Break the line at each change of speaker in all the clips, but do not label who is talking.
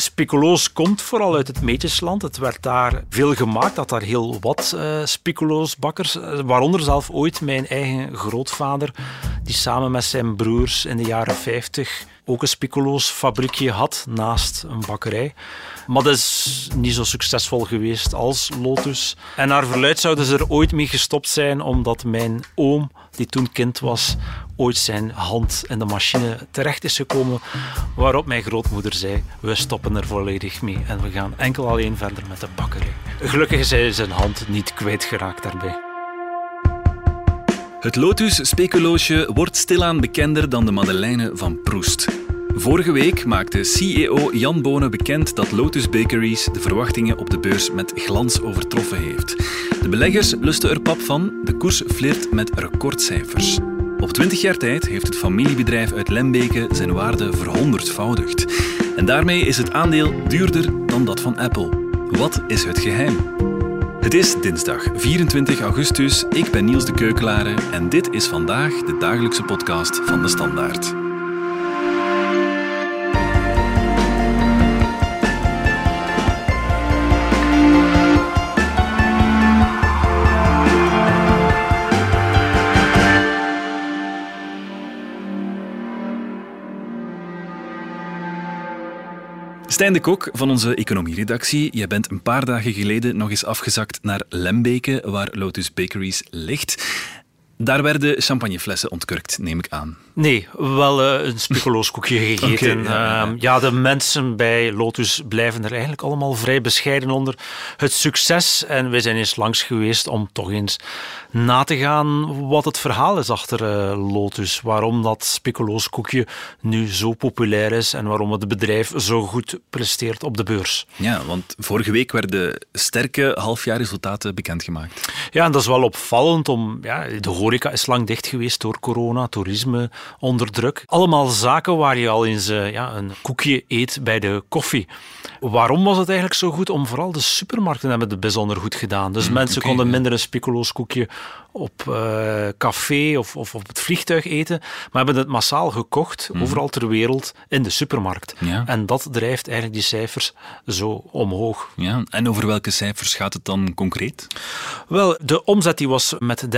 Speculoos komt vooral uit het Meetjesland. Het werd daar veel gemaakt, dat daar heel wat uh, speculoosbakkers, uh, waaronder zelf ooit mijn eigen grootvader, die samen met zijn broers in de jaren 50 ook een speculoos fabriekje had naast een bakkerij. Maar dat is niet zo succesvol geweest als Lotus. En naar verluid zouden ze er ooit mee gestopt zijn, omdat mijn oom, die toen kind was, ooit zijn hand in de machine terecht is gekomen. Waarop mijn grootmoeder zei: We stoppen er volledig mee en we gaan enkel alleen verder met de bakkerij. Gelukkig is hij zijn hand niet kwijtgeraakt daarbij.
Het Lotus-speculoosje wordt stilaan bekender dan de Madeleine van Proest. Vorige week maakte CEO Jan Bonen bekend dat Lotus Bakeries de verwachtingen op de beurs met glans overtroffen heeft. De beleggers lusten er pap van, de koers flirt met recordcijfers. Op 20 jaar tijd heeft het familiebedrijf uit Lembeke zijn waarde verhonderdvoudigd. En daarmee is het aandeel duurder dan dat van Apple. Wat is het geheim? Het is dinsdag 24 augustus. Ik ben Niels de Keukelare en dit is vandaag de dagelijkse podcast van de Standaard. Stijn de Kok van onze economieredactie. Jij bent een paar dagen geleden nog eens afgezakt naar Lembeke, waar Lotus Bakeries ligt. Daar werden champagneflessen ontkurkt, neem ik aan.
Nee, wel uh, een speculooskoekje gegeten. ja, ja. Ehm, ja, de mensen bij Lotus blijven er eigenlijk allemaal vrij bescheiden onder het succes. En wij zijn eens langs geweest om toch eens na te gaan wat het verhaal is achter uh, Lotus. Waarom dat speculooskoekje nu zo populair is en waarom het bedrijf zo goed presteert op de beurs.
Ja, want vorige week werden sterke halfjaarresultaten bekendgemaakt.
Ja, en dat is wel opvallend. Om, ja, de horeca is lang dicht geweest door corona, toerisme onder druk. Allemaal zaken waar je al eens uh, ja, een koekje eet bij de koffie. Waarom was het eigenlijk zo goed? Om vooral de supermarkten hebben het bijzonder goed gedaan. Dus mm, mensen okay, konden minder een speculoos koekje op uh, café of, of op het vliegtuig eten, maar hebben het massaal gekocht, mm. overal ter wereld, in de supermarkt. Ja. En dat drijft eigenlijk die cijfers zo omhoog.
Ja. En over welke cijfers gaat het dan concreet?
Wel, de omzet die was met 13%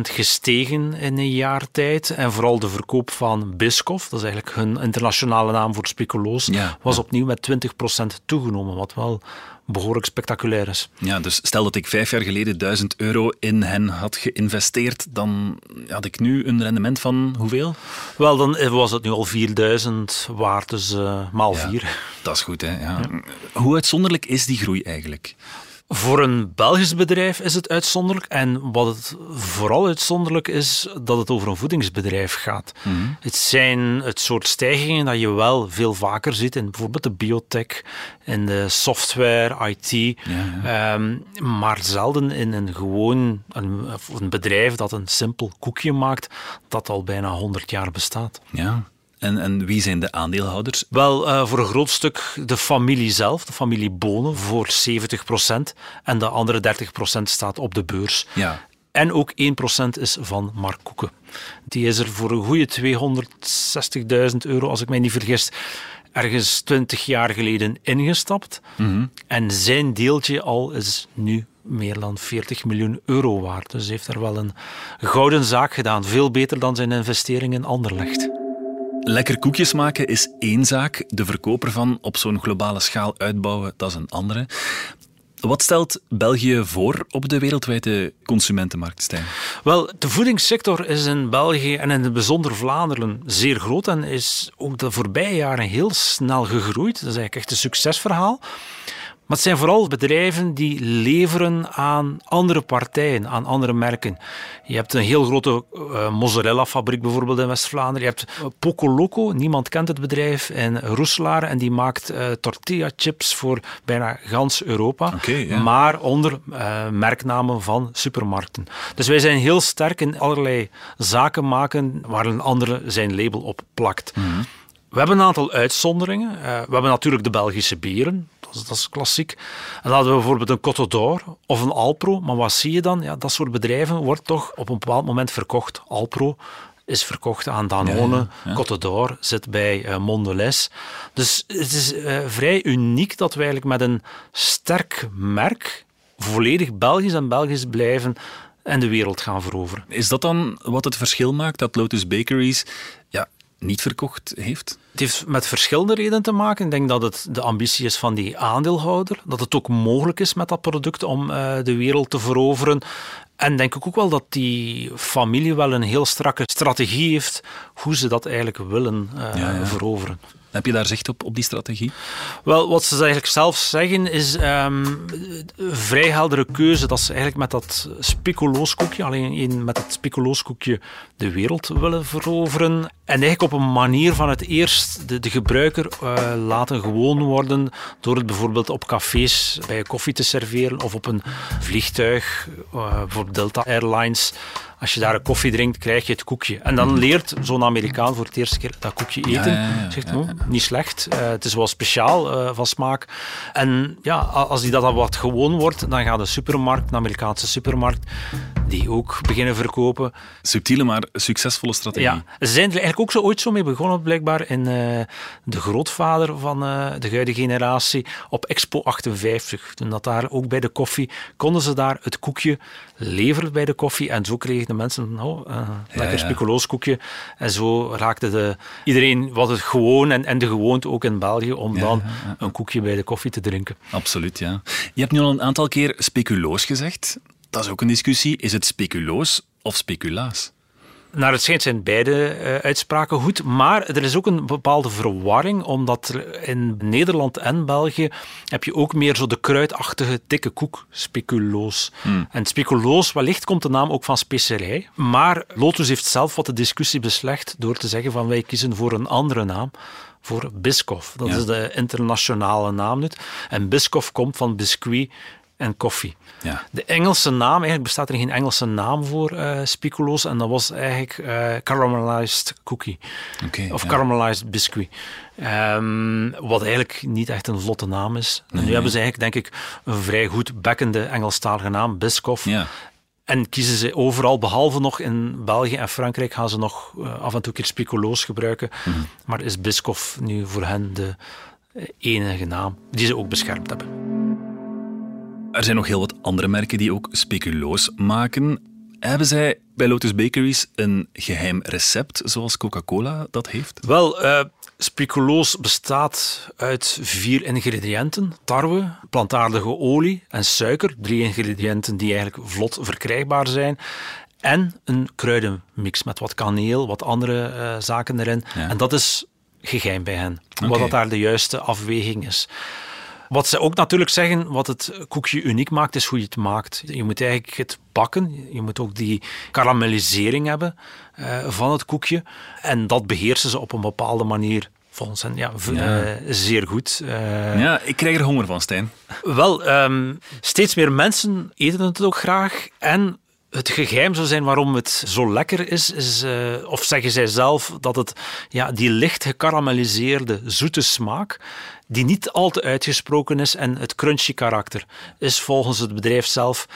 gestegen in een jaar tijd. En vooral de verkoop van Biscoff, dat is eigenlijk hun internationale naam voor speculoos, ja. was opnieuw met 20% toegenomen, wat wel behoorlijk spectaculair is.
Ja, dus stel dat ik vijf jaar geleden 1000 euro in hen had geïnvesteerd, dan had ik nu een rendement van hoeveel?
Wel, dan was het nu al 4000 waard, dus uh, maal ja, vier.
Dat is goed, hè? Hoe uitzonderlijk is die groei eigenlijk?
Voor een Belgisch bedrijf is het uitzonderlijk. En wat het vooral uitzonderlijk is, dat het over een voedingsbedrijf gaat. Mm -hmm. Het zijn het soort stijgingen dat je wel veel vaker ziet in bijvoorbeeld de biotech, in de software, IT. Ja, ja. Um, maar zelden in een gewoon een, een bedrijf dat een simpel koekje maakt, dat al bijna 100 jaar bestaat.
Ja. En, en, wie zijn de aandeelhouders?
Wel, uh, voor een groot stuk de familie zelf, de familie Bonen, voor 70% En de andere 30% staat op de beurs.
Ja.
En ook 1% is van Mark Koeken. Die is er voor een goede 260.000 euro, als ik mij niet vergis, ergens 20 jaar geleden ingestapt. Mm -hmm. En zijn deeltje al is nu meer dan 40 miljoen euro waard. Dus hij heeft er wel een gouden zaak gedaan. Veel beter dan zijn investering in Anderlecht.
Lekker koekjes maken is één zaak. De verkoper van op zo'n globale schaal uitbouwen, dat is een andere. Wat stelt België voor op de wereldwijde consumentenmarkt, Stijn?
Wel, de voedingssector is in België en in het bijzonder Vlaanderen zeer groot en is ook de voorbije jaren heel snel gegroeid. Dat is eigenlijk echt een succesverhaal. Maar het zijn vooral bedrijven die leveren aan andere partijen, aan andere merken. Je hebt een heel grote uh, mozzarella-fabriek bijvoorbeeld in West-Vlaanderen. Je hebt uh, Poco Loco, niemand kent het bedrijf, in Roeselaar. En die maakt uh, tortilla-chips voor bijna gans Europa.
Okay.
Maar onder merknamen van supermarkten. Dus wij zijn heel sterk in allerlei zaken maken waar een andere zijn label op plakt. Mm -hmm. We hebben een aantal uitzonderingen. Uh, we hebben natuurlijk de Belgische bieren. Dat is, dat is klassiek. En dan hadden we bijvoorbeeld een Cote d'Or of een Alpro. Maar wat zie je dan? Ja, dat soort bedrijven wordt toch op een bepaald moment verkocht. Alpro is verkocht aan Danone. Ja, ja, Cote d'Or zit bij uh, Mondelez. Dus het is uh, vrij uniek dat we eigenlijk met een sterk merk volledig Belgisch en Belgisch blijven en de wereld gaan veroveren.
Is dat dan wat het verschil maakt dat Lotus Bakeries ja, niet verkocht heeft?
Het heeft met verschillende redenen te maken. Ik denk dat het de ambitie is van die aandeelhouder, dat het ook mogelijk is met dat product om uh, de wereld te veroveren. En denk ik ook wel dat die familie wel een heel strakke strategie heeft hoe ze dat eigenlijk willen uh, ja, ja. veroveren.
Heb je daar zicht op, op die strategie?
Wel, wat ze eigenlijk zelf zeggen is um, vrij heldere keuze dat ze eigenlijk met dat speculooskoekje, alleen met het speculooskoekje de wereld willen veroveren. En eigenlijk op een manier van het eerst de, de gebruiker uh, laten gewoon worden door het bijvoorbeeld op cafés bij koffie te serveren of op een vliegtuig, uh, bijvoorbeeld Delta Airlines als je daar een koffie drinkt, krijg je het koekje. En dan leert zo'n Amerikaan voor het eerste keer dat koekje eten. Ja, ja, ja, Zegt, oh, niet slecht. Uh, het is wel speciaal uh, van smaak. En ja, als die dat dan wat gewoon wordt, dan gaat de supermarkt, de Amerikaanse supermarkt, die ook beginnen verkopen.
Subtiele, maar succesvolle strategie.
Ja, ze zijn er eigenlijk ook zo ooit zo mee begonnen, blijkbaar, in uh, de grootvader van de huidige generatie op Expo 58. Toen dat daar ook bij de koffie, konden ze daar het koekje leveren bij de koffie en zo kregen de mensen uh, lekker ja, speculooskoekje. En zo raakte de, iedereen wat het gewoon en, en de gewoonte ook in België om dan een koekje bij de koffie te drinken.
Absoluut, ja. Je hebt nu al een aantal keer speculoos gezegd. Dat is ook een discussie. Is het speculoos of speculaas?
Naar het schijnt zijn beide uh, uitspraken goed, maar er is ook een bepaalde verwarring, omdat er in Nederland en België heb je ook meer zo de kruidachtige dikke koek, speculoos. Hmm. En speculoos, wellicht komt de naam ook van specerij, maar Lotus heeft zelf wat de discussie beslecht door te zeggen van wij kiezen voor een andere naam voor Biscoff. Dat ja. is de internationale naam nu. En Biscoff komt van biscuit en koffie. Ja. De Engelse naam, eigenlijk bestaat er geen Engelse naam voor uh, Spiculoos en dat was eigenlijk uh, caramelized cookie. Okay, of ja. caramelized biscuit. Um, wat eigenlijk niet echt een vlotte naam is. En nu hebben ze eigenlijk, denk ik, een vrij goed bekkende Engelstalige naam, Biscoff. Ja. En kiezen ze overal, behalve nog in België en Frankrijk, gaan ze nog uh, af en toe een keer Spiculoos gebruiken. Mm -hmm. Maar is Biscoff nu voor hen de enige naam die ze ook beschermd hebben?
Er zijn nog heel wat andere merken die ook speculoos maken. Hebben zij bij Lotus Bakeries een geheim recept, zoals Coca-Cola dat heeft?
Wel, uh, speculoos bestaat uit vier ingrediënten. Tarwe, plantaardige olie en suiker. Drie ingrediënten die eigenlijk vlot verkrijgbaar zijn. En een kruidenmix met wat kaneel, wat andere uh, zaken erin. Ja. En dat is geheim bij hen. Okay. Wat dat daar de juiste afweging is. Wat ze ook natuurlijk zeggen, wat het koekje uniek maakt, is hoe je het maakt. Je moet eigenlijk het bakken, je moet ook die karamellisering hebben uh, van het koekje. En dat beheersen ze op een bepaalde manier volgens hen ja, ja. Uh, zeer goed.
Uh, ja, ik krijg er honger van, Stijn.
Wel, um, steeds meer mensen eten het ook graag. En het geheim zou zijn waarom het zo lekker is, is uh, of zeggen zij zelf dat het ja, die licht gekarameliseerde zoete smaak, die niet al te uitgesproken is en het crunchy karakter, is volgens het bedrijf zelf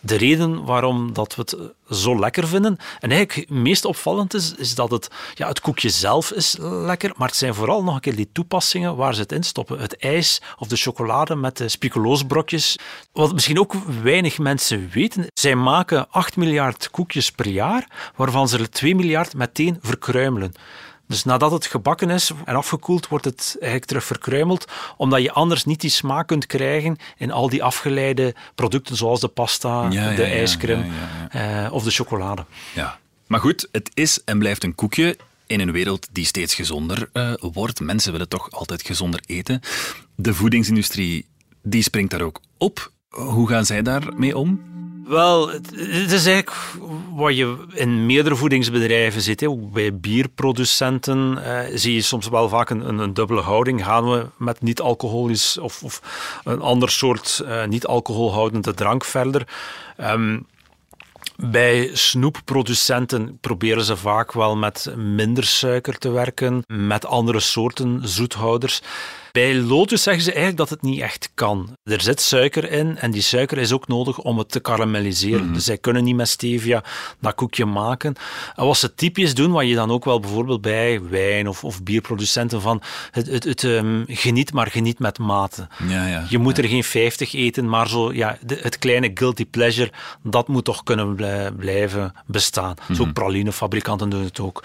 de reden waarom dat we het zo lekker vinden. En eigenlijk het meest opvallend is, is dat het, ja, het koekje zelf is lekker, maar het zijn vooral nog een keer die toepassingen waar ze het in stoppen. Het ijs of de chocolade met de spiculoosbrokjes. Wat misschien ook weinig mensen weten, zij maken 8 miljard koekjes per jaar, waarvan ze er 2 miljard meteen verkruimelen. Dus nadat het gebakken is en afgekoeld, wordt het eigenlijk terug verkruimeld, omdat je anders niet die smaak kunt krijgen in al die afgeleide producten zoals de pasta, ja, de ja, ijscream ja, uh, of de chocolade.
Ja. Maar goed, het is en blijft een koekje in een wereld die steeds gezonder uh, wordt. Mensen willen toch altijd gezonder eten. De voedingsindustrie die springt daar ook op. Hoe gaan zij daarmee om?
Wel, het is eigenlijk wat je in meerdere voedingsbedrijven ziet. Ook bij bierproducenten eh, zie je soms wel vaak een, een, dubbele houding. Gaan we met niet-alcoholisch of, of, een ander soort uh, niet-alcoholhoudende drank verder? Um, bij snoepproducenten proberen ze vaak wel met minder suiker te werken, met andere soorten zoethouders. Bij Lotus zeggen ze eigenlijk dat het niet echt kan. Er zit suiker in en die suiker is ook nodig om het te karamelliseren.
Mhm.
Dus zij kunnen niet met stevia dat koekje maken. En wat ze typisch doen, wat je dan ook wel bijvoorbeeld bij wijn- of, of bierproducenten van het, het, het ehm, geniet, maar geniet met mate.
Ja, ja.
Je moet er geen 50 eten, maar zo, ja, de- het kleine guilty pleasure, dat moet toch kunnen blij- blijven bestaan. Zo
Mhm.
pralinefabrikanten doen het ook.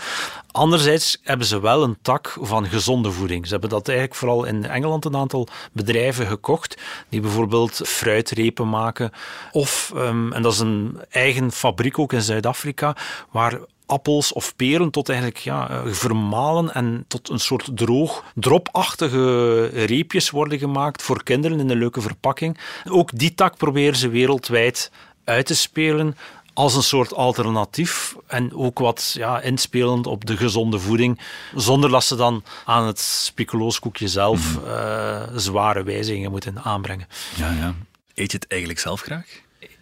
Anderzijds hebben ze wel een tak van gezonde voeding. Ze hebben dat eigenlijk vooral in Engeland een aantal bedrijven gekocht, die bijvoorbeeld fruitrepen maken. Of, ehm, en dat is een eigen fabriek ook in Zuid-Afrika, waar appels of peren tot eigenlijk ja, eh, vermalen en tot een soort droog, dropachtige reepjes worden gemaakt voor kinderen in een leuke verpakking. Ook die tak proberen ze wereldwijd uit te spelen als een soort alternatief en ook wat ja, inspelend op de gezonde voeding, zonder dat ze dan aan het speculooskoekje zelf eh, zware wijzigingen moeten aanbrengen.
ja, ja. Eet je het eigenlijk zelf graag?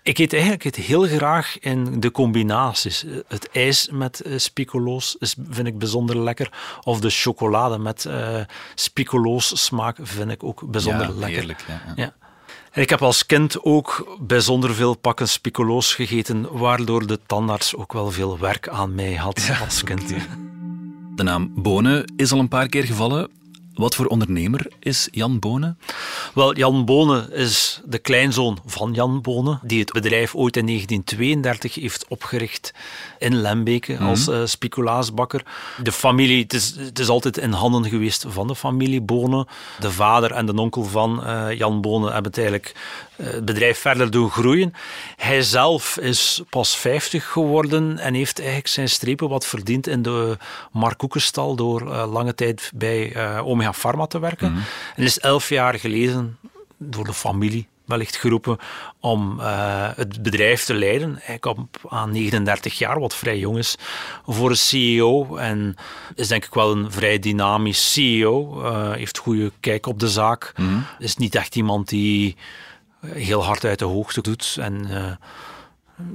Ik eet eigenlijk het heel graag in de combinaties. Het ijs met eh, spicoloos is, vind ik bijzonder lekker. Of de chocolade met eh spicoloos smaak vind ik ook bijzonder
ja,
lekker.
heerlijk. Ja, ja.
Ja. Ik heb als kind ook bijzonder veel pakken spicoloos gegeten, waardoor de tandarts ook wel veel werk aan mij had als kind.
De naam Bonen is al een paar keer gevallen. Wat voor ondernemer is Jan Bonen?
Wel, Jan Bonen is de kleinzoon van Jan Bonen, die het bedrijf ooit in 1932 heeft opgericht in Lembeke als eh speculaasbakker. De familie, het is, het is altijd in handen geweest van de familie Bonen. De vader en de onkel van eh, Jan Bonen hebben het eigenlijk eh, het bedrijf verder doen groeien. Hij zelf is pas 50 geworden en heeft eigenlijk zijn strepen wat verdiend in de Markoekenstal door lange tijd bij eh, Omega Pharma te werken. En is elf jaar geleden door de familie wellicht geroepen om eh, het bedrijf te leiden. Hij kwam aan 39 jaar, wat vrij jong is, voor een CEO. En is denk ik wel een vrij dynamisch CEO. eh, heeft goede kijk op de zaak. Is niet echt iemand die heel hard uit de hoogte doet. En eh,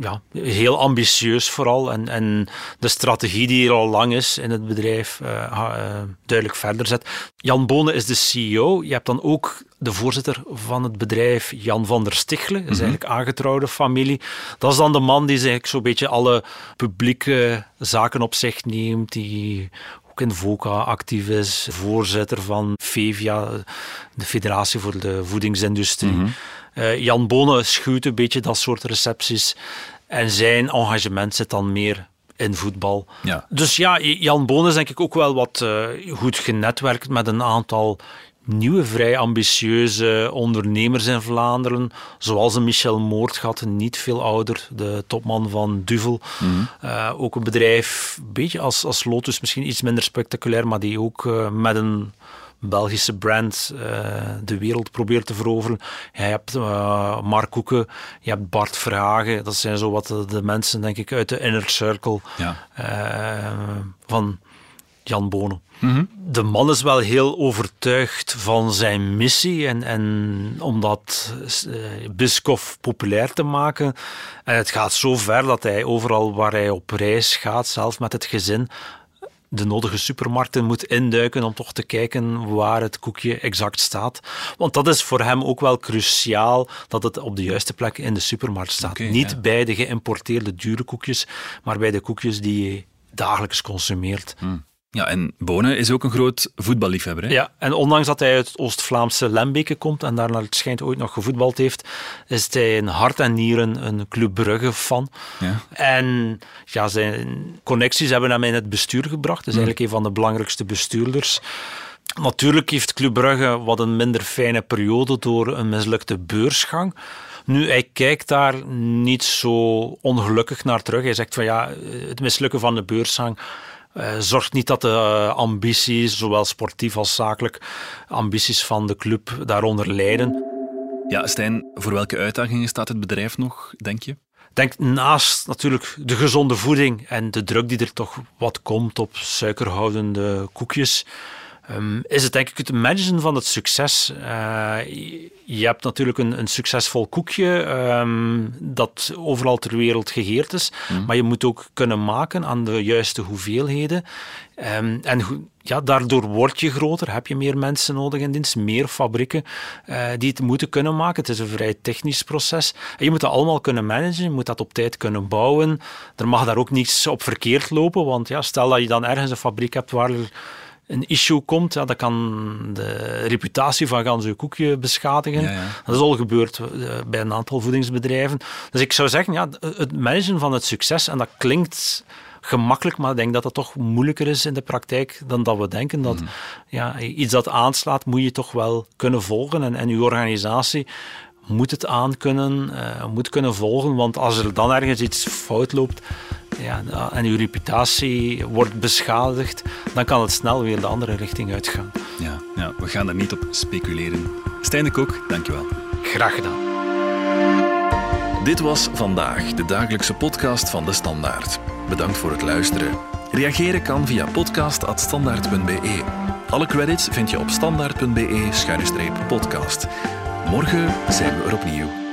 ja, heel ambitieus vooral. En, en de strategie die er al lang is in het bedrijf eh, eh, duidelijk verder zet. Jan Bonen is de CEO. Je hebt dan ook de voorzitter van het bedrijf, Jan van der Stichelen. Dat is eigenlijk aangetrouwde familie. Dat is dan de man die eigenlijk zo'n beetje alle publieke zaken op zich neemt. Die ook in VOCA actief is. Voorzitter van FEVIA, de Federatie voor de Voedingsindustrie. Eh, Jan Bonen schuwt een beetje dat soort recepties. En zijn engagement zit dan meer in voetbal.
Ja.
Dus ja, Jan Bonen is denk ik ook wel wat eh, goed genetwerkt met een aantal nieuwe, vrij ambitieuze ondernemers in Vlaanderen. Zoals een Michel Moordgat, niet veel ouder, de topman van Duvel. Eh, ook een bedrijf, een beetje als, als Lotus, misschien iets minder spectaculair, maar die ook eh, met een Belgische brand eh, de wereld probeert te veroveren. Je hebt Mark Koeken, je hebt Bart Verhagen. Dat zijn zo wat de, de mensen, denk ik, uit de inner circle
Ja.
van Jan Bonen. De man is wel heel overtuigd van zijn missie en, en om dat eh, Biscoff populair te maken. En het gaat zo ver dat hij overal waar hij op reis gaat, zelf met het gezin, de nodige supermarkten moet induiken om toch te kijken waar het koekje exact staat. Want dat is voor hem ook wel cruciaal dat het op de juiste plek in de supermarkt staat. Niet
ja.
bij de geïmporteerde dure koekjes, maar bij de koekjes die je dagelijks consumeert.
Ja, en Bonen is ook een groot voetballiefhebber. Hè?
Ja, en ondanks dat hij uit het Oost-Vlaamse Lembeke komt en daar naar het schijnt ooit nog gevoetbald heeft, is hij in hart en nieren een Club Brugge-fan.
Ja.
En ja, zijn connecties hebben hem in het bestuur gebracht. Hij is eigenlijk een van de belangrijkste bestuurders. Natuurlijk heeft Club Brugge wat een minder fijne periode door een mislukte beursgang. Nu, hij kijkt daar niet zo ongelukkig naar terug. Hij zegt van ja, het mislukken van de beursgang zorgt niet dat de eh, ambities, zowel sportief als zakelijk, ambities van de club daaronder lijden.
Ja, Stijn, voor welke uitdagingen staat het bedrijf nog, denk je?
Denk naast natuurlijk de gezonde voeding en de druk die er toch wat komt op suikerhoudende koekjes, ehm, is het denk ik het managen van het succes. Eh, je- hebt natuurlijk een, een succesvol koekje ehm, dat overal ter wereld gegeerd is, maar je moet ook kunnen maken aan de juiste hoeveelheden. Ehm, en ja, daardoor word je groter, heb je meer mensen nodig in dienst, meer fabrieken uh, die het moeten kunnen maken. Het is een vrij technisch proces. En je moet dat allemaal kunnen managen, je moet dat op tijd kunnen bouwen. Er mag daar ook niets op verkeerd lopen, want ja, stel dat je dan ergens een fabriek hebt waar er een issue komt, ja, dat kan de reputatie van Ganse Koekje beschadigen. Ja, ja. Dat is al gebeurd uh, bij een aantal voedingsbedrijven. Dus ik zou zeggen, ja, het managen van het succes, en dat klinkt gemakkelijk, maar ik denk dat dat toch moeilijker is in de praktijk dan dat we denken. Dat mm. ja, iets dat aanslaat, moet je toch wel kunnen volgen. En, en uw organisatie moet het aan kunnen, uh, moet kunnen volgen. Want als er dan ergens iets fout loopt ja, en uw reputatie wordt beschadigd, dan kan het snel weer de andere richting uitgaan.
Ja, ja we gaan er niet op speculeren. Stijn de Kok, dankjewel.
Graag gedaan.
Dit was vandaag de dagelijkse podcast van de Standaard. Bedankt voor het luisteren. Reageren kan via podcast.standaard.be. Alle credits vind je op standaard.be-podcast. Morgen zijn we er opnieuw.